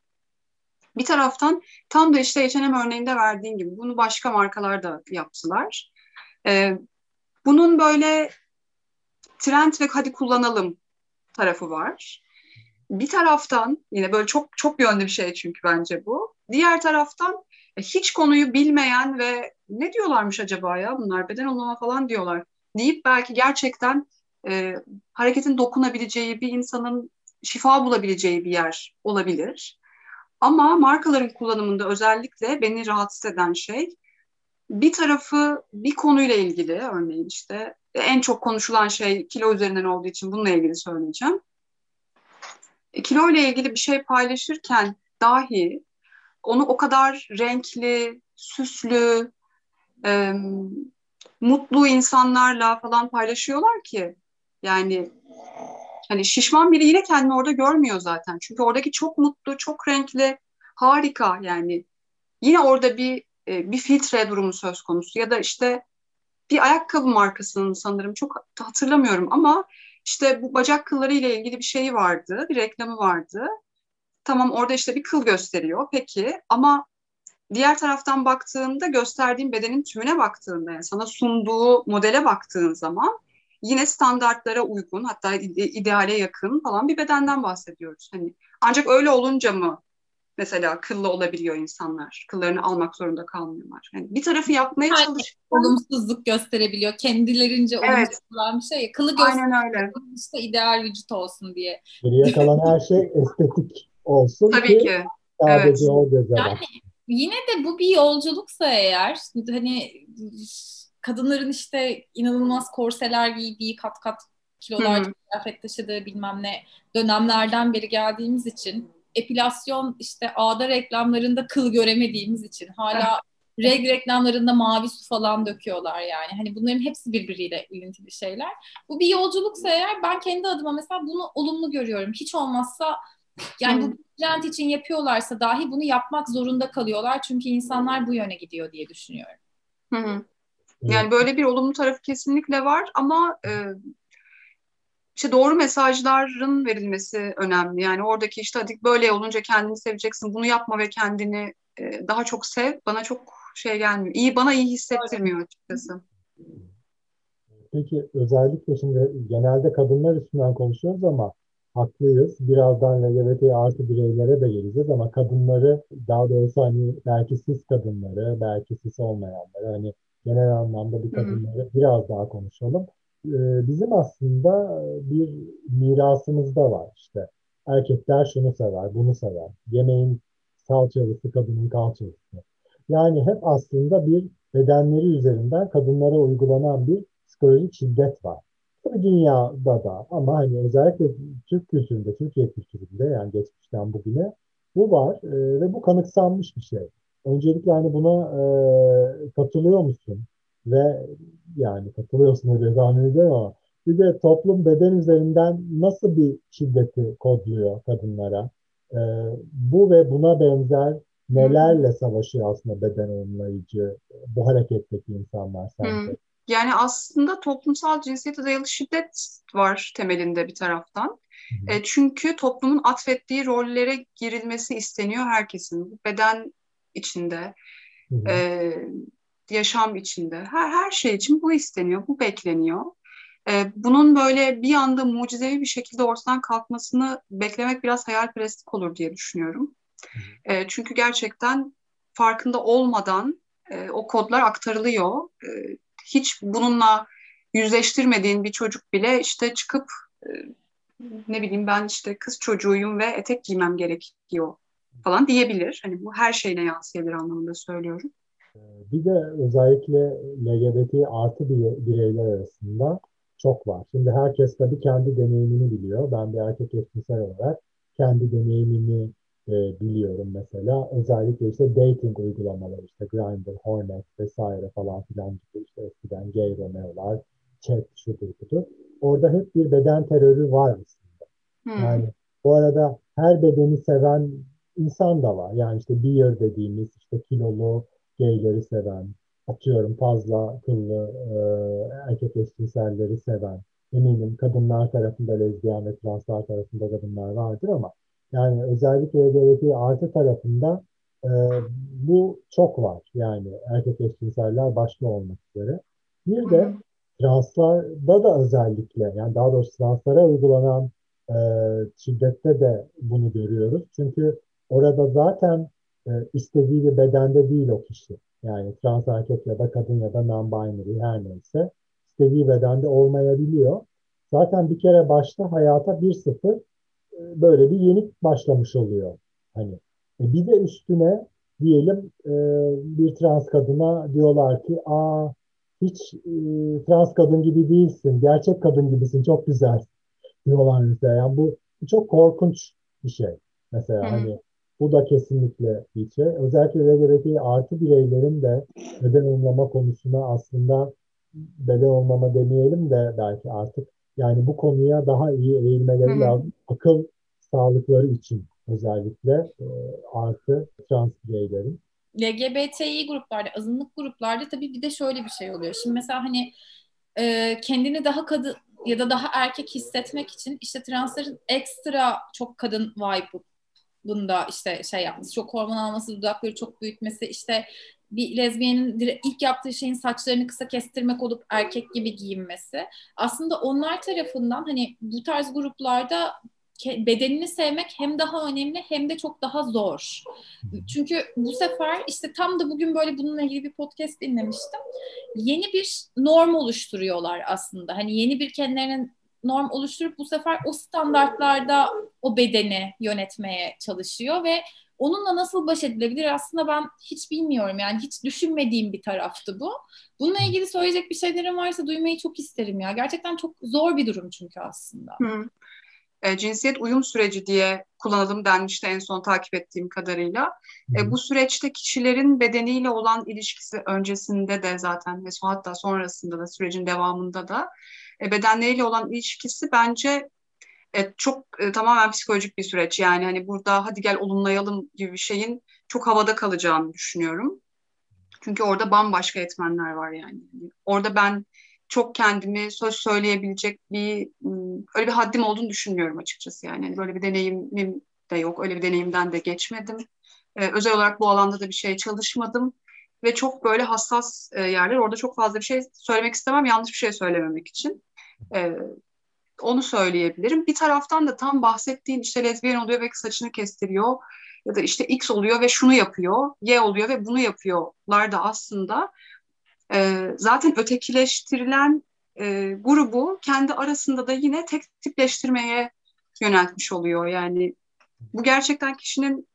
Bir taraftan tam da işte H&M örneğinde verdiğin gibi bunu başka markalar da yaptılar. Ee, bunun böyle trend ve hadi kullanalım tarafı var. Bir taraftan yine böyle çok çok yönlü bir şey çünkü bence bu. Diğer taraftan e, hiç konuyu bilmeyen ve ne diyorlarmış acaba ya bunlar beden olma falan diyorlar deyip belki gerçekten e, hareketin dokunabileceği bir insanın şifa bulabileceği bir yer olabilir. Ama markaların kullanımında özellikle beni rahatsız eden şey bir tarafı bir konuyla ilgili örneğin işte en çok konuşulan şey kilo üzerinden olduğu için bununla ilgili söyleyeceğim. Kilo ile ilgili bir şey paylaşırken dahi onu o kadar renkli, süslü, e, mutlu insanlarla falan paylaşıyorlar ki yani hani şişman biri yine kendini orada görmüyor zaten. Çünkü oradaki çok mutlu, çok renkli, harika yani. Yine orada bir e, bir filtre durumu söz konusu ya da işte bir ayakkabı markasının sanırım çok hatırlamıyorum ama işte bu bacak kılları ile ilgili bir şeyi vardı, bir reklamı vardı. Tamam orada işte bir kıl gösteriyor peki ama diğer taraftan baktığında gösterdiğin bedenin tümüne baktığında yani sana sunduğu modele baktığın zaman yine standartlara uygun hatta ideale yakın falan bir bedenden bahsediyoruz. Hani ancak öyle olunca mı mesela kıllı olabiliyor insanlar. Kıllarını almak zorunda kalmıyorlar. Yani bir tarafı yapmaya yani, çalışırken... Olumsuzluk gösterebiliyor. Kendilerince evet. olumsuz olan bir şey. Kılı gösteriyor. işte ideal vücut olsun diye. Geriye kalan her şey estetik olsun Tabii ki. ki. Sadece evet. o göze yani, Yine de bu bir yolculuksa eğer hani kadınların işte inanılmaz korseler giydiği kat kat kilolar kıyafet taşıdığı bilmem ne dönemlerden beri geldiğimiz için epilasyon işte ağda reklamlarında kıl göremediğimiz için hala reg reklamlarında mavi su falan döküyorlar yani. Hani bunların hepsi birbiriyle ilintili şeyler. Bu bir yolculuksa eğer ben kendi adıma mesela bunu olumlu görüyorum. Hiç olmazsa Yani bu trend için yapıyorlarsa dahi bunu yapmak zorunda kalıyorlar. Çünkü insanlar bu yöne gidiyor diye düşünüyorum. Hı hı. Yani böyle bir olumlu tarafı kesinlikle var ama e, işte doğru mesajların verilmesi önemli. Yani oradaki işte hadi böyle olunca kendini seveceksin, bunu yapma ve kendini e, daha çok sev. Bana çok şey gelmiyor. İyi bana iyi hissettirmiyor açıkçası. Peki özellikle şimdi genelde kadınlar üstünden konuşuyoruz ama haklıyız. Birazdan LGBT artı bireylere de geleceğiz ama kadınları daha doğrusu hani belki siz kadınları, belki siz olmayanları hani genel anlamda bir kadınları Hı-hı. biraz daha konuşalım. Ee, bizim aslında bir mirasımız da var işte. Erkekler şunu sever, bunu sever. Yemeğin salçalısı, kadının kalçalısı. Yani hep aslında bir bedenleri üzerinden kadınlara uygulanan bir psikolojik şiddet var. Tabii dünyada da ama hani özellikle Türk kültüründe, Türkiye kültüründe yani geçmişten bugüne bu var e, ve bu kanıksanmış bir şey. Öncelikle hani buna e, katılıyor musun? Ve yani katılıyorsun diye tahmin ediyorum ama bir de toplum beden üzerinden nasıl bir şiddeti kodluyor kadınlara? E, bu ve buna benzer nelerle savaşıyor aslında beden onlayıcı bu hareketteki insanlar sence? Yani aslında toplumsal cinsiyete dayalı şiddet var temelinde bir taraftan. E, çünkü toplumun atfettiği rollere girilmesi isteniyor herkesin. Beden içinde, e, yaşam içinde, her, her şey için bu isteniyor, bu bekleniyor. E, bunun böyle bir anda mucizevi bir şekilde ortadan kalkmasını beklemek biraz hayalperestlik olur diye düşünüyorum. E, çünkü gerçekten farkında olmadan e, o kodlar aktarılıyor. E, hiç bununla yüzleştirmediğin bir çocuk bile işte çıkıp e, ne bileyim ben işte kız çocuğuyum ve etek giymem gerekiyor falan diyebilir. Hani bu her şeyine yansıyabilir anlamında söylüyorum. Ee, bir de özellikle LGBT artı bireyler arasında çok var. Şimdi herkes tabii kendi deneyimini biliyor. Ben bir erkek eşcinsel olarak kendi deneyimimi e, biliyorum mesela. Özellikle işte dating uygulamaları işte Grindr, Hornet vesaire falan filan gibi işte eskiden gay Romeo'lar, chat şudur budur. Orada hep bir beden terörü var aslında. Hmm. Yani bu arada her bedeni seven insan da var. Yani işte beer dediğimiz işte kilolu gayleri seven, atıyorum fazla kıllı e, erkek eşcinselleri seven, eminim kadınlar tarafında lezbiyen ve translar tarafında kadınlar vardır ama yani özellikle LGBT artı tarafında e, bu çok var. Yani erkek eşcinseller başta olmak üzere. Bir de translarda da özellikle yani daha doğrusu translara uygulanan e, şiddette de bunu görüyoruz. Çünkü orada zaten e, istediği bir bedende değil o kişi. Yani trans erkek ya da kadın ya da non-binary her neyse istediği bedende olmayabiliyor. Zaten bir kere başta hayata bir sıfır böyle bir yenik başlamış oluyor. Hani e bir de üstüne diyelim e, bir trans kadına diyorlar ki aa hiç e, trans kadın gibi değilsin, gerçek kadın gibisin, çok güzel diyorlar mesela. Yani bu, bu çok korkunç bir şey. Mesela Hı. hani bu da kesinlikle şey. Özellikle LGBT artı bireylerin de beden olmama konusuna aslında beden olmama demeyelim de belki artık yani bu konuya daha iyi eğilmeleri Hı-hı. lazım. Akıl sağlıkları için özellikle e, artı trans bireylerin. LGBTİ gruplarda, azınlık gruplarda tabii bir de şöyle bir şey oluyor. Şimdi mesela hani e, kendini daha kadın ya da daha erkek hissetmek için işte transların ekstra çok kadın vibe bunda işte şey yapması, çok hormon alması, dudakları çok büyütmesi, işte bir lezbiyenin ilk yaptığı şeyin saçlarını kısa kestirmek olup erkek gibi giyinmesi. Aslında onlar tarafından hani bu tarz gruplarda bedenini sevmek hem daha önemli hem de çok daha zor. Çünkü bu sefer işte tam da bugün böyle bununla ilgili bir podcast dinlemiştim. Yeni bir norm oluşturuyorlar aslında. Hani yeni bir kendilerinin norm oluşturup bu sefer o standartlarda o bedeni yönetmeye çalışıyor ve onunla nasıl baş edilebilir aslında ben hiç bilmiyorum yani hiç düşünmediğim bir taraftı bu. Bununla ilgili söyleyecek bir şeylerim varsa duymayı çok isterim ya. Gerçekten çok zor bir durum çünkü aslında. Hı. E, cinsiyet uyum süreci diye kullanalım denmişti en son takip ettiğim kadarıyla. E, bu süreçte kişilerin bedeniyle olan ilişkisi öncesinde de zaten ve hatta sonrasında da sürecin devamında da e, bedenleriyle olan ilişkisi bence Evet, çok e, tamamen psikolojik bir süreç. Yani hani burada hadi gel olumlayalım gibi bir şeyin çok havada kalacağını düşünüyorum. Çünkü orada bambaşka etmenler var yani. Orada ben çok kendimi söz söyleyebilecek bir öyle bir haddim olduğunu düşünmüyorum açıkçası yani. Hani böyle bir deneyimim de yok. Öyle bir deneyimden de geçmedim. Ee, özel olarak bu alanda da bir şey çalışmadım ve çok böyle hassas e, yerler. Orada çok fazla bir şey söylemek istemem. Yanlış bir şey söylememek için. Ee, onu söyleyebilirim. Bir taraftan da tam bahsettiğin işte lezbiyen oluyor ve saçını kestiriyor ya da işte X oluyor ve şunu yapıyor, Y oluyor ve bunu yapıyorlar da aslında e, zaten ötekileştirilen e, grubu kendi arasında da yine tek tipleştirmeye yöneltmiş oluyor. Yani bu gerçekten kişinin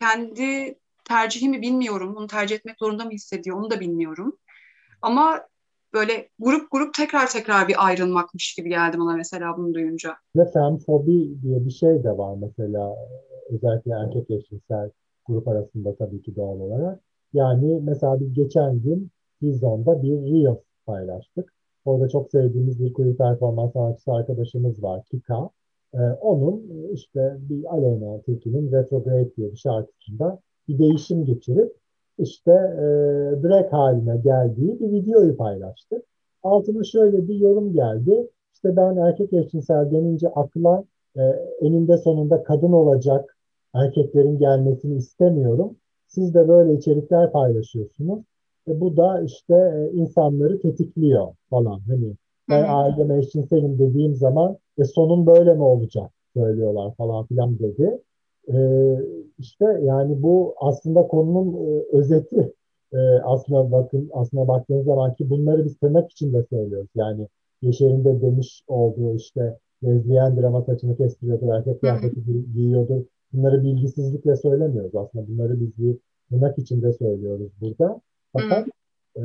kendi tercihi mi bilmiyorum. Onu tercih etmek zorunda mı hissediyor onu da bilmiyorum. Ama böyle grup grup tekrar tekrar bir ayrılmakmış gibi geldi bana mesela bunu duyunca. Ve femfobi diye bir şey de var mesela özellikle erkek eşcinsel grup arasında tabii ki doğal olarak. Yani mesela biz geçen gün Vizyon'da bir Reels paylaştık. Orada çok sevdiğimiz bir queer performans sanatçısı arkadaşımız var Kika. Ee, onun işte bir Aleyna Tilki'nin Retrograde diye bir şarkısında bir değişim geçirip işte e, drag haline geldiği bir videoyu paylaştık. Altına şöyle bir yorum geldi. İşte ben erkek eşcinsel denince akla e, eninde sonunda kadın olacak erkeklerin gelmesini istemiyorum. Siz de böyle içerikler paylaşıyorsunuz. E, bu da işte e, insanları tetikliyor falan. Hani ben aileme eşcinselim dediğim zaman e, sonun böyle mi olacak söylüyorlar falan filan dedi. E, işte yani bu aslında konunun e, özeti. E, aslında bakın aslında baktığınız zaman ki bunları biz tırnak içinde söylüyoruz. Yani Yaşar'ın da demiş olduğu işte lezbiyen drama saçını kestiriyordur, erkek kıyafeti giyiyordur. Bunları bilgisizlikle söylemiyoruz aslında. Bunları biz bir tırnak içinde söylüyoruz burada. Fakat e,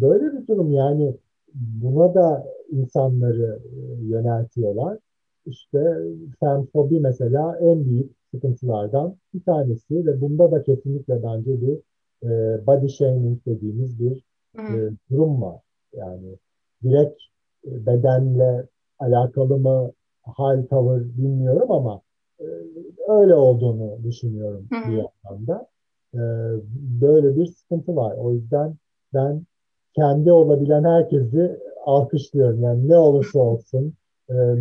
böyle bir durum yani buna da insanları e, yöneltiyorlar. İşte femfobi mesela en büyük sıkıntılardan bir tanesi ve bunda da kesinlikle bence bir e, body shaming dediğimiz bir e, durum var. Yani direkt e, bedenle alakalı mı hal tavır bilmiyorum ama e, öyle olduğunu düşünüyorum Hı. bir yandan da. E, böyle bir sıkıntı var. O yüzden ben kendi olabilen herkesi alkışlıyorum. Yani ne olursa olsun,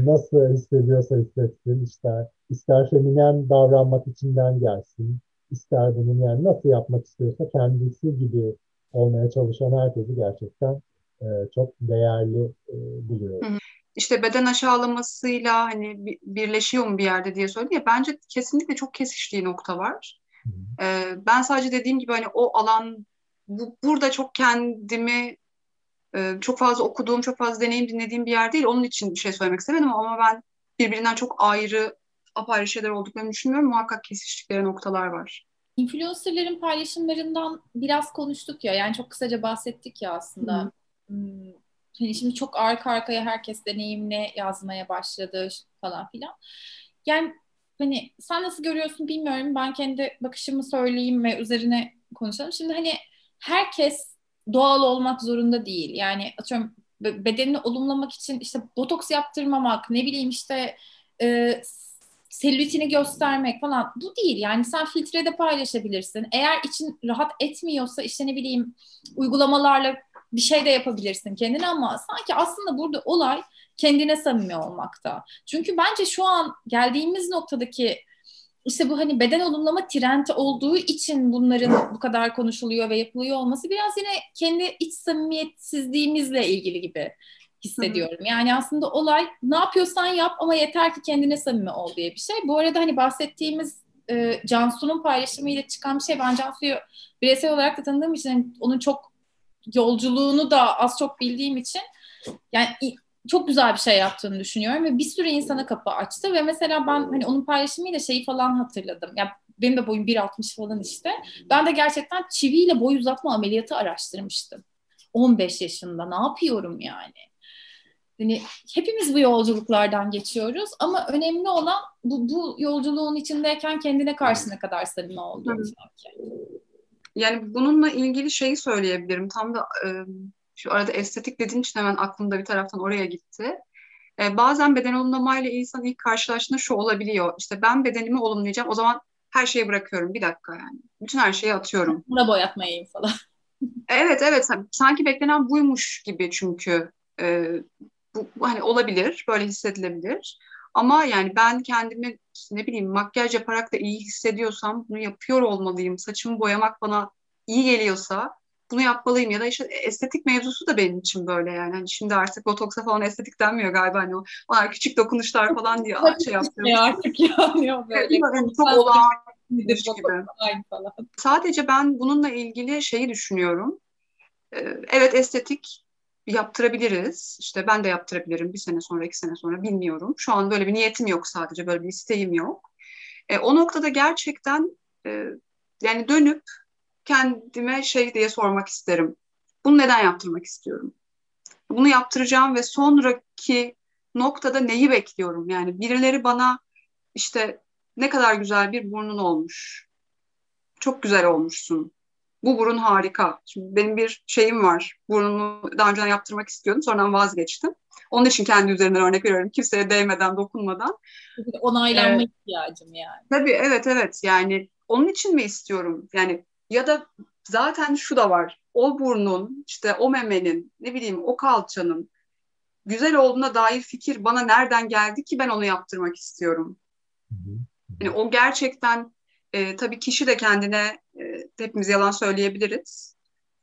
nasıl hissediyorsa hissetsin, ister, ister feminen davranmak içinden gelsin, ister bunun yani nasıl yapmak istiyorsa kendisi gibi olmaya çalışan herkesi gerçekten e, çok değerli e, buluyorum. İşte beden aşağılamasıyla hani birleşiyor mu bir yerde diye söyledi ya bence kesinlikle çok kesiştiği nokta var. Ee, ben sadece dediğim gibi hani o alan bu, burada çok kendimi e, çok fazla okuduğum, çok fazla deneyim dinlediğim bir yer değil. Onun için bir şey söylemek istemedim ama ben birbirinden çok ayrı, apayrı şeyler olduklarını düşünmüyorum. Muhakkak kesiştikleri noktalar var. Influencerların paylaşımlarından biraz konuştuk ya. Yani çok kısaca bahsettik ya aslında. Hı. Hmm, hani şimdi çok arka arkaya herkes deneyimle yazmaya başladı falan filan. Yani hani sen nasıl görüyorsun bilmiyorum. Ben kendi bakışımı söyleyeyim ve üzerine konuşalım. Şimdi hani herkes doğal olmak zorunda değil. Yani atıyorum bedenini olumlamak için işte botoks yaptırmamak, ne bileyim işte e, selülitini göstermek falan bu değil. Yani sen filtrede paylaşabilirsin. Eğer için rahat etmiyorsa işte ne bileyim uygulamalarla bir şey de yapabilirsin kendine ama sanki aslında burada olay kendine samimi olmakta. Çünkü bence şu an geldiğimiz noktadaki işte bu hani beden olumlama trendi olduğu için bunların bu kadar konuşuluyor ve yapılıyor olması biraz yine kendi iç samimiyetsizliğimizle ilgili gibi hissediyorum. Yani aslında olay ne yapıyorsan yap ama yeter ki kendine samimi ol diye bir şey. Bu arada hani bahsettiğimiz e, Cansu'nun paylaşımıyla çıkan bir şey. Ben Cansu'yu bireysel olarak da tanıdığım için hani onun çok yolculuğunu da az çok bildiğim için yani çok güzel bir şey yaptığını düşünüyorum ve bir sürü insana kapı açtı ve mesela ben hani onun paylaşımıyla şeyi falan hatırladım. Yani benim de boyum 1.60 falan işte. Ben de gerçekten çiviyle boy uzatma ameliyatı araştırmıştım. 15 yaşında ne yapıyorum yani? Hani hepimiz bu yolculuklardan geçiyoruz ama önemli olan bu, bu yolculuğun içindeyken kendine karşı ne kadar samimi olduğunu sanki. Yani bununla ilgili şeyi söyleyebilirim. Tam da e, şu arada estetik dediğin için hemen aklımda bir taraftan oraya gitti. E, bazen beden olumlamayla insan ilk karşılaştığında şu olabiliyor. İşte ben bedenimi olumlayacağım. O zaman her şeyi bırakıyorum. Bir dakika yani. Bütün her şeyi atıyorum. Buna boyatmayayım falan. Evet evet sanki beklenen buymuş gibi çünkü e, bu, bu hani olabilir böyle hissedilebilir ama yani ben kendimi ne bileyim makyaj yaparak da iyi hissediyorsam bunu yapıyor olmalıyım saçımı boyamak bana iyi geliyorsa bunu yapmalıyım ya da işte estetik mevzusu da benim için böyle yani hani şimdi artık botoksa falan estetik denmiyor galiba hani o onlar küçük dokunuşlar falan diye şey yapıyorum. artık yani böyle. Yani çok olağan gibi. Falan. Sadece ben bununla ilgili şeyi düşünüyorum. Ee, evet estetik yaptırabiliriz. İşte ben de yaptırabilirim bir sene sonra, iki sene sonra bilmiyorum. Şu an böyle bir niyetim yok sadece, böyle bir isteğim yok. E, o noktada gerçekten e, yani dönüp kendime şey diye sormak isterim. Bunu neden yaptırmak istiyorum? Bunu yaptıracağım ve sonraki noktada neyi bekliyorum? Yani birileri bana işte ne kadar güzel bir burnun olmuş. Çok güzel olmuşsun bu burun harika. Şimdi benim bir şeyim var. Burnumu daha önceden yaptırmak istiyordum. Sonradan vazgeçtim. Onun için kendi üzerinden örnek veriyorum. Kimseye değmeden, dokunmadan. Onaylanma ee, ihtiyacım yani. Tabii evet evet. Yani onun için mi istiyorum? Yani ya da zaten şu da var. O burnun, işte o memenin, ne bileyim o kalçanın güzel olduğuna dair fikir bana nereden geldi ki ben onu yaptırmak istiyorum. Yani o gerçekten e, tabii kişi de kendine e, hepimiz yalan söyleyebiliriz.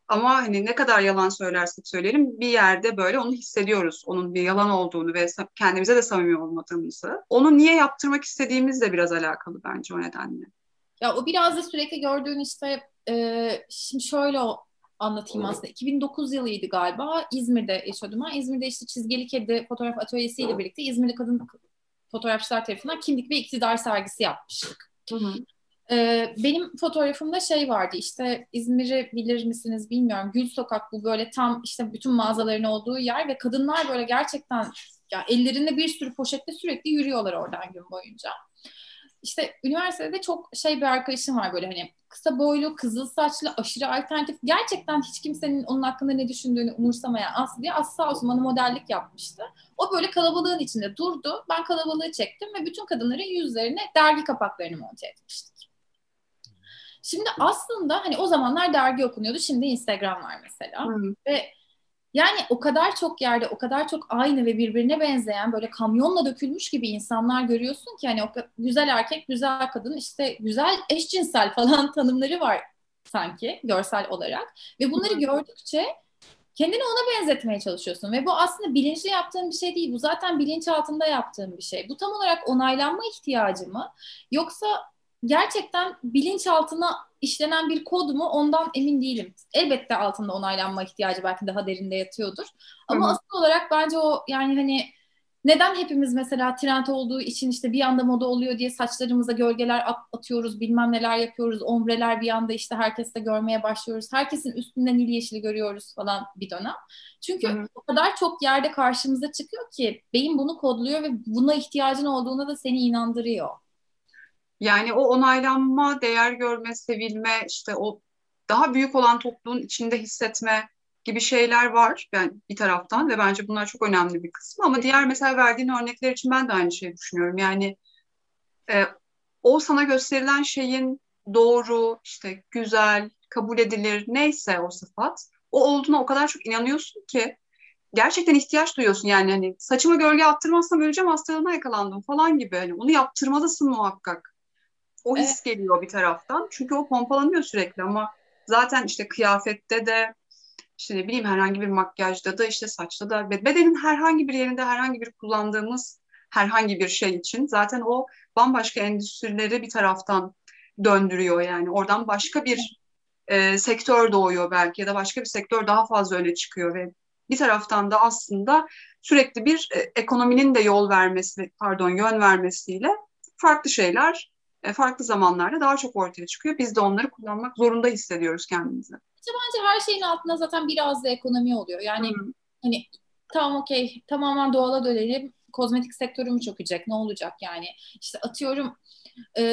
Ama hani ne kadar yalan söylersek söyleyelim bir yerde böyle onu hissediyoruz. Onun bir yalan olduğunu ve kendimize de samimi olmadığımızı. Onu niye yaptırmak istediğimizle biraz alakalı bence o nedenle. Ya o biraz da sürekli gördüğün işte e, şimdi şöyle o anlatayım aslında. 2009 yılıydı galiba. İzmir'de yaşıyordum ben. İzmir'de işte çizgili kedi fotoğraf atölyesiyle birlikte İzmirli kadın fotoğrafçılar tarafından kimlik ve iktidar sergisi yapmıştık. Hı hı. Ee, benim fotoğrafımda şey vardı işte İzmir'i bilir misiniz bilmiyorum. Gül Sokak bu böyle tam işte bütün mağazaların olduğu yer ve kadınlar böyle gerçekten ya ellerinde bir sürü poşetle sürekli yürüyorlar oradan gün boyunca. İşte üniversitede çok şey bir arkadaşım var böyle hani kısa boylu, kızıl saçlı, aşırı alternatif. Gerçekten hiç kimsenin onun hakkında ne düşündüğünü umursamayan Aslı diye Aslı sağ olsun bana modellik yapmıştı. O böyle kalabalığın içinde durdu. Ben kalabalığı çektim ve bütün kadınların yüzlerine dergi kapaklarını monte etmiştik. Şimdi aslında hani o zamanlar dergi okunuyordu. Şimdi Instagram var mesela. Hmm. Ve yani o kadar çok yerde o kadar çok aynı ve birbirine benzeyen böyle kamyonla dökülmüş gibi insanlar görüyorsun ki hani o güzel erkek, güzel kadın, işte güzel eşcinsel falan tanımları var sanki görsel olarak. Ve bunları gördükçe kendini ona benzetmeye çalışıyorsun ve bu aslında bilinçli yaptığın bir şey değil. Bu zaten bilinç altında yaptığın bir şey. Bu tam olarak onaylanma ihtiyacı mı? Yoksa gerçekten bilinçaltına işlenen bir kod mu ondan emin değilim. Elbette altında onaylanma ihtiyacı belki daha derinde yatıyordur. Ama Hı-hı. asıl olarak bence o yani hani neden hepimiz mesela trend olduğu için işte bir anda moda oluyor diye saçlarımıza gölgeler at- atıyoruz, bilmem neler yapıyoruz, ombreler bir anda işte herkes de görmeye başlıyoruz. Herkesin üstünden nil yeşili görüyoruz falan bir dönem. Çünkü Hı-hı. o kadar çok yerde karşımıza çıkıyor ki beyin bunu kodluyor ve buna ihtiyacın olduğuna da seni inandırıyor. Yani o onaylanma, değer görme, sevilme, işte o daha büyük olan topluluğun içinde hissetme gibi şeyler var yani bir taraftan ve bence bunlar çok önemli bir kısmı. Ama diğer mesela verdiğin örnekler için ben de aynı şeyi düşünüyorum. Yani e, o sana gösterilen şeyin doğru, işte güzel, kabul edilir neyse o sıfat, o olduğuna o kadar çok inanıyorsun ki gerçekten ihtiyaç duyuyorsun yani hani saçıma gölge attırmazsam öleceğim hastalığına yakalandım falan gibi hani onu yaptırmalısın muhakkak. O his evet. geliyor bir taraftan. Çünkü o pompalanıyor sürekli ama zaten işte kıyafette de işte ne bileyim herhangi bir makyajda da işte saçta da bedenin herhangi bir yerinde herhangi bir kullandığımız herhangi bir şey için zaten o bambaşka endüstrileri bir taraftan döndürüyor yani oradan başka bir e, sektör doğuyor belki ya da başka bir sektör daha fazla öne çıkıyor ve bir taraftan da aslında sürekli bir e, ekonominin de yol vermesi pardon yön vermesiyle farklı şeyler farklı zamanlarda daha çok ortaya çıkıyor. Biz de onları kullanmak zorunda hissediyoruz kendimizi. İşte bence her şeyin altında zaten biraz da ekonomi oluyor. Yani hmm. hani tamam okey tamamen doğala dönelim. Kozmetik sektörü mü çökecek? Ne olacak yani? İşte atıyorum e,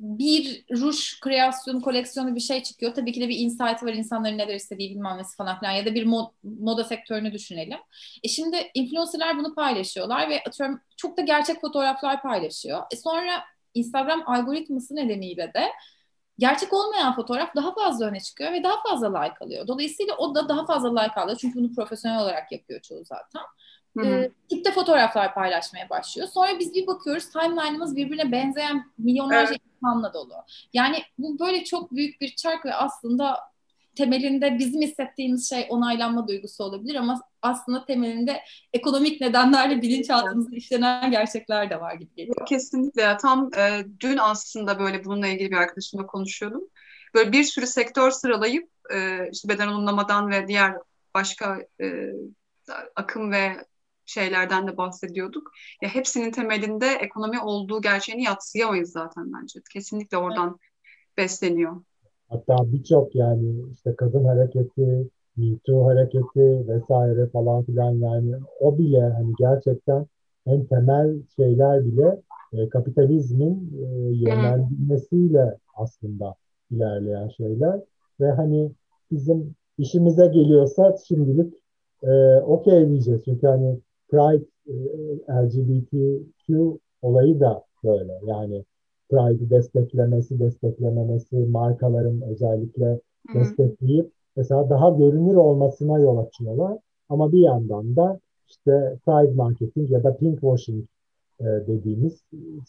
bir ruj kreasyonu, koleksiyonu bir şey çıkıyor. Tabii ki de bir insight var insanların neler istediği bilmem nesi falan filan ya da bir mod, moda sektörünü düşünelim. E şimdi influencerlar bunu paylaşıyorlar ve atıyorum çok da gerçek fotoğraflar paylaşıyor. E sonra Instagram algoritması nedeniyle de gerçek olmayan fotoğraf daha fazla öne çıkıyor ve daha fazla like alıyor. Dolayısıyla o da daha fazla like alıyor. Çünkü bunu profesyonel olarak yapıyor çoğu zaten. Hı E, tipte fotoğraflar paylaşmaya başlıyor. Sonra biz bir bakıyoruz timeline'ımız birbirine benzeyen milyonlarca evet. insanla dolu. Yani bu böyle çok büyük bir çark ve aslında temelinde bizim hissettiğimiz şey onaylanma duygusu olabilir ama aslında temelinde ekonomik nedenlerle bilinçaltımızda işlenen gerçekler de var gibi geliyor. Kesinlikle ya tam e, dün aslında böyle bununla ilgili bir arkadaşımla konuşuyordum. Böyle bir sürü sektör sıralayıp e, işte beden olumlamadan ve diğer başka e, akım ve şeylerden de bahsediyorduk. Ya hepsinin temelinde ekonomi olduğu gerçeğini yatsıyamayız zaten bence. Kesinlikle oradan besleniyor. Hatta birçok yani işte kadın hareketi, Me Too hareketi vesaire falan filan yani o bile hani gerçekten en temel şeyler bile e, kapitalizmin e, yönlendirmesiyle aslında ilerleyen şeyler ve hani bizim işimize geliyorsa şimdilik e, okey diyeceğiz çünkü hani Pride e, LGBTQ olayı da böyle yani Pride'ı desteklemesi, desteklememesi, markaların özellikle Hı. destekleyip mesela daha görünür olmasına yol açıyorlar. Ama bir yandan da işte Pride marketing ya da pink washing e, dediğimiz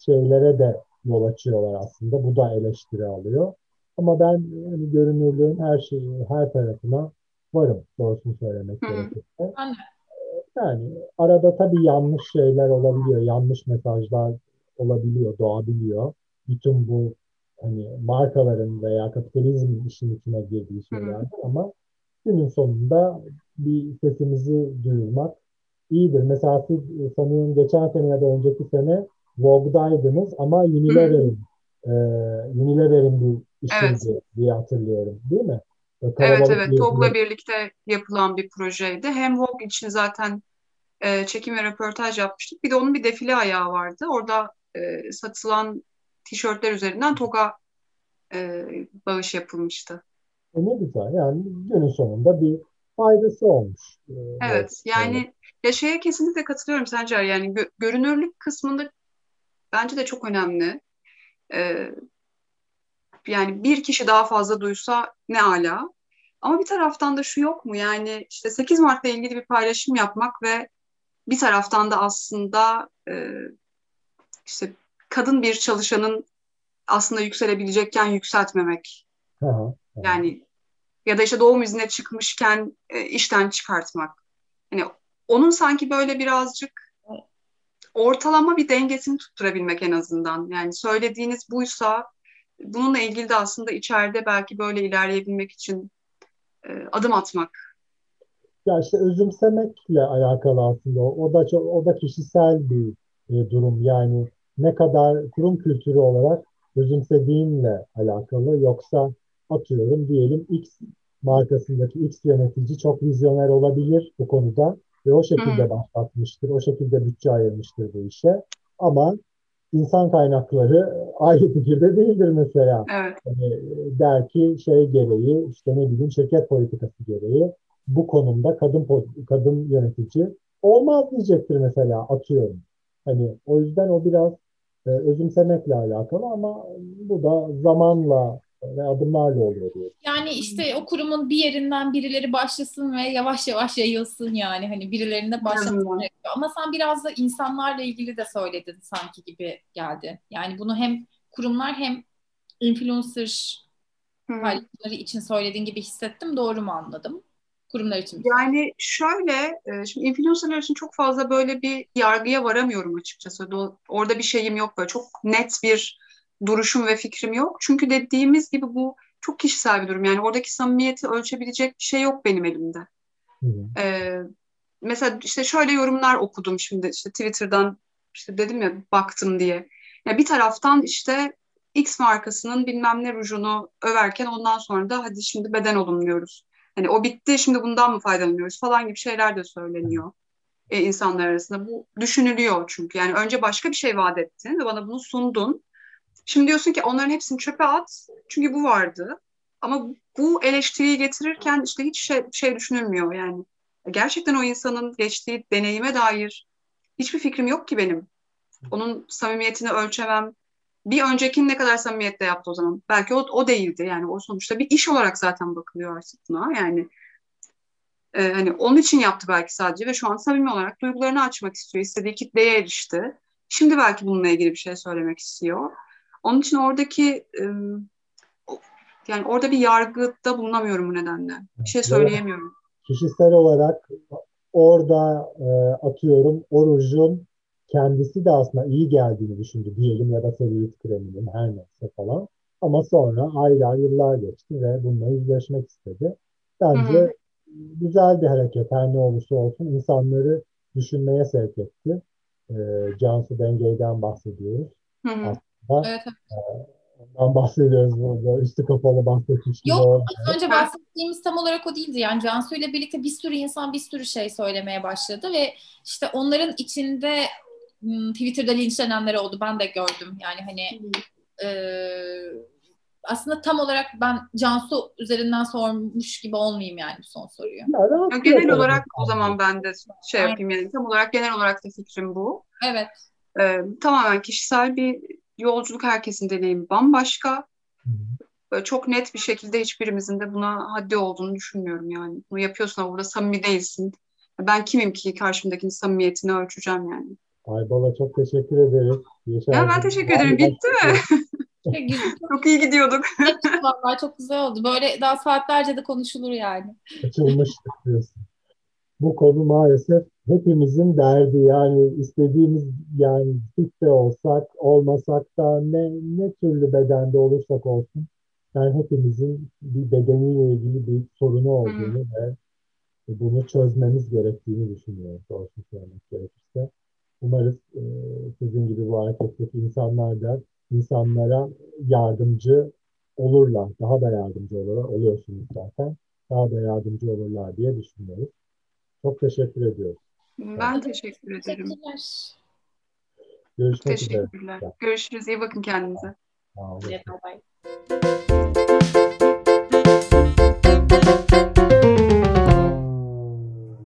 şeylere de yol açıyorlar aslında. Bu da eleştiri alıyor. Ama ben hani görünürlüğün her şeyi, her tarafına varım doğrusunu söylemek gerekirse. Yani arada tabii yanlış şeyler olabiliyor, yanlış mesajlar olabiliyor, doğabiliyor bütün bu hani markaların veya kapitalizmin işin içine girdiği şeylerdir ama günün sonunda bir sesimizi duyurmak iyidir. Mesela siz e, sanıyorum geçen sene ya da önceki sene Vogue'daydınız ama Unilever'in e, Unilever'in bir işiydi evet. diye hatırlıyorum değil mi? Evet evet TOG'la birlikte yapılan bir projeydi. Hem Vogue için zaten e, çekim ve röportaj yapmıştık. Bir de onun bir defile ayağı vardı. Orada e, satılan tişörtler üzerinden toga e, bağış yapılmıştı. E ne güzel yani günün sonunda bir faydası olmuş. E, evet yani evet. ya şeye kesinlikle katılıyorum Sencer yani gö- görünürlük kısmında bence de çok önemli. Ee, yani bir kişi daha fazla duysa ne ala. Ama bir taraftan da şu yok mu yani işte 8 Mart'la ilgili bir paylaşım yapmak ve bir taraftan da aslında e, işte kadın bir çalışanın aslında yükselebilecekken yükseltmemek. Hı hı. Yani ya da işte doğum izine çıkmışken e, işten çıkartmak. Yani onun sanki böyle birazcık ortalama bir dengesini tutturabilmek en azından. Yani söylediğiniz buysa bununla ilgili de aslında içeride belki böyle ilerleyebilmek için e, adım atmak. Ya işte özümsemekle alakalı aslında. O da çok, o da kişisel bir e, durum. Yani ne kadar kurum kültürü olarak özümsediğinle alakalı yoksa atıyorum diyelim X markasındaki X yönetici çok vizyoner olabilir bu konuda ve o şekilde başlatmıştır, o şekilde bütçe ayırmıştır bu işe. Ama insan kaynakları aynı fikirde değildir mesela. Evet. Yani der ki şey gereği işte ne bileyim şirket politikası gereği bu konumda kadın kadın yönetici olmaz diyecektir mesela atıyorum. Hani o yüzden o biraz e, özümsemekle alakalı ama bu da zamanla ve adımlarla oluyor diyor. Yani işte o kurumun bir yerinden birileri başlasın ve yavaş yavaş yayılsın yani hani birilerinde başlaması gerekiyor. Ama sen biraz da insanlarla ilgili de söyledin sanki gibi geldi. Yani bunu hem kurumlar hem influencer paylaşımları için söylediğin gibi hissettim. Doğru mu anladım? kurumlar için? Yani şöyle, e, şimdi influencerlar için çok fazla böyle bir yargıya varamıyorum açıkçası. Orada bir şeyim yok böyle çok net bir duruşum ve fikrim yok. Çünkü dediğimiz gibi bu çok kişisel bir durum. Yani oradaki samimiyeti ölçebilecek bir şey yok benim elimde. Hı. Ee, mesela işte şöyle yorumlar okudum şimdi işte Twitter'dan işte dedim ya baktım diye. Ya bir taraftan işte X markasının bilmem ne rujunu överken ondan sonra da hadi şimdi beden olumluyoruz. Hani o bitti şimdi bundan mı faydalanıyoruz falan gibi şeyler de söyleniyor e, insanlar arasında. Bu düşünülüyor çünkü. Yani önce başka bir şey vaat ettin ve bana bunu sundun. Şimdi diyorsun ki onların hepsini çöpe at çünkü bu vardı. Ama bu eleştiriyi getirirken işte hiç şey, şey düşünülmüyor yani. Gerçekten o insanın geçtiği deneyime dair hiçbir fikrim yok ki benim. Onun samimiyetini ölçemem. Bir öncekinin ne kadar samimiyetle yaptı o zaman. Belki o, o değildi yani o sonuçta bir iş olarak zaten bakılıyor artık buna. Yani e, hani onun için yaptı belki sadece ve şu an samimi olarak duygularını açmak istiyor. İstediği kitleye erişti. Şimdi belki bununla ilgili bir şey söylemek istiyor. Onun için oradaki yani orada bir yargıda bulunamıyorum bu nedenle. Bir şey söyleyemiyorum. Kişisel olarak orada e, atıyorum orucun kendisi de aslında iyi geldiğini düşündü diyelim ya da selülit kreminin her neyse falan. Ama sonra aylar yıllar geçti ve bununla yüzleşmek istedi. Bence hı hı. güzel bir hareket her ne olursa olsun insanları düşünmeye sevk etti. E, Cansu Dengey'den bahsediyoruz. Hı hı. Aslında evet, evet. Ondan bahsediyoruz burada. Üstü kapalı bahsetmiş gibi. Yok az önce bahsettiğimiz tam olarak o değildi. Yani Cansu ile birlikte bir sürü insan bir sürü şey söylemeye başladı ve işte onların içinde Hmm, Twitter'da linçlenenler oldu. Ben de gördüm. Yani hani e, aslında tam olarak ben Cansu üzerinden sormuş gibi olmayayım yani bu son soruyu. Ya, genel olarak o zaman ben de şey yapayım yani tam olarak genel olarak da fikrim bu. Evet. Ee, tamamen kişisel bir yolculuk herkesin deneyimi bambaşka. Böyle çok net bir şekilde hiçbirimizin de buna haddi olduğunu düşünmüyorum yani. Bunu yapıyorsun ama burada samimi değilsin. Ben kimim ki karşımdakinin samimiyetini ölçeceğim yani. Aybala çok teşekkür ederiz. Yaşar ya ben teşekkür ederim. Bitti mi? çok iyi gidiyorduk. Vallahi çok güzel oldu. Böyle daha saatlerce de konuşulur yani. Açılmıştık diyorsun. Bu konu maalesef hepimizin derdi. Yani istediğimiz yani fit de olsak, olmasak da ne, ne türlü bedende olursak olsun yani hepimizin bir bedeniyle ilgili bir sorunu olduğunu ve bunu çözmemiz gerektiğini düşünüyorum. Doğrusu söylemek gerekirse. Umarız e, sizin gibi bu hareketteki insanlar da insanlara yardımcı olurlar. Daha da yardımcı olurlar. Oluyorsunuz zaten. Daha da yardımcı olurlar diye düşünüyoruz. Çok teşekkür ediyoruz. Ben teşekkür ederim. Teşekkürler. Görüşmek Teşekkürler. üzere. Görüşürüz. İyi bakın kendinize. Sağ olun. Bye bye.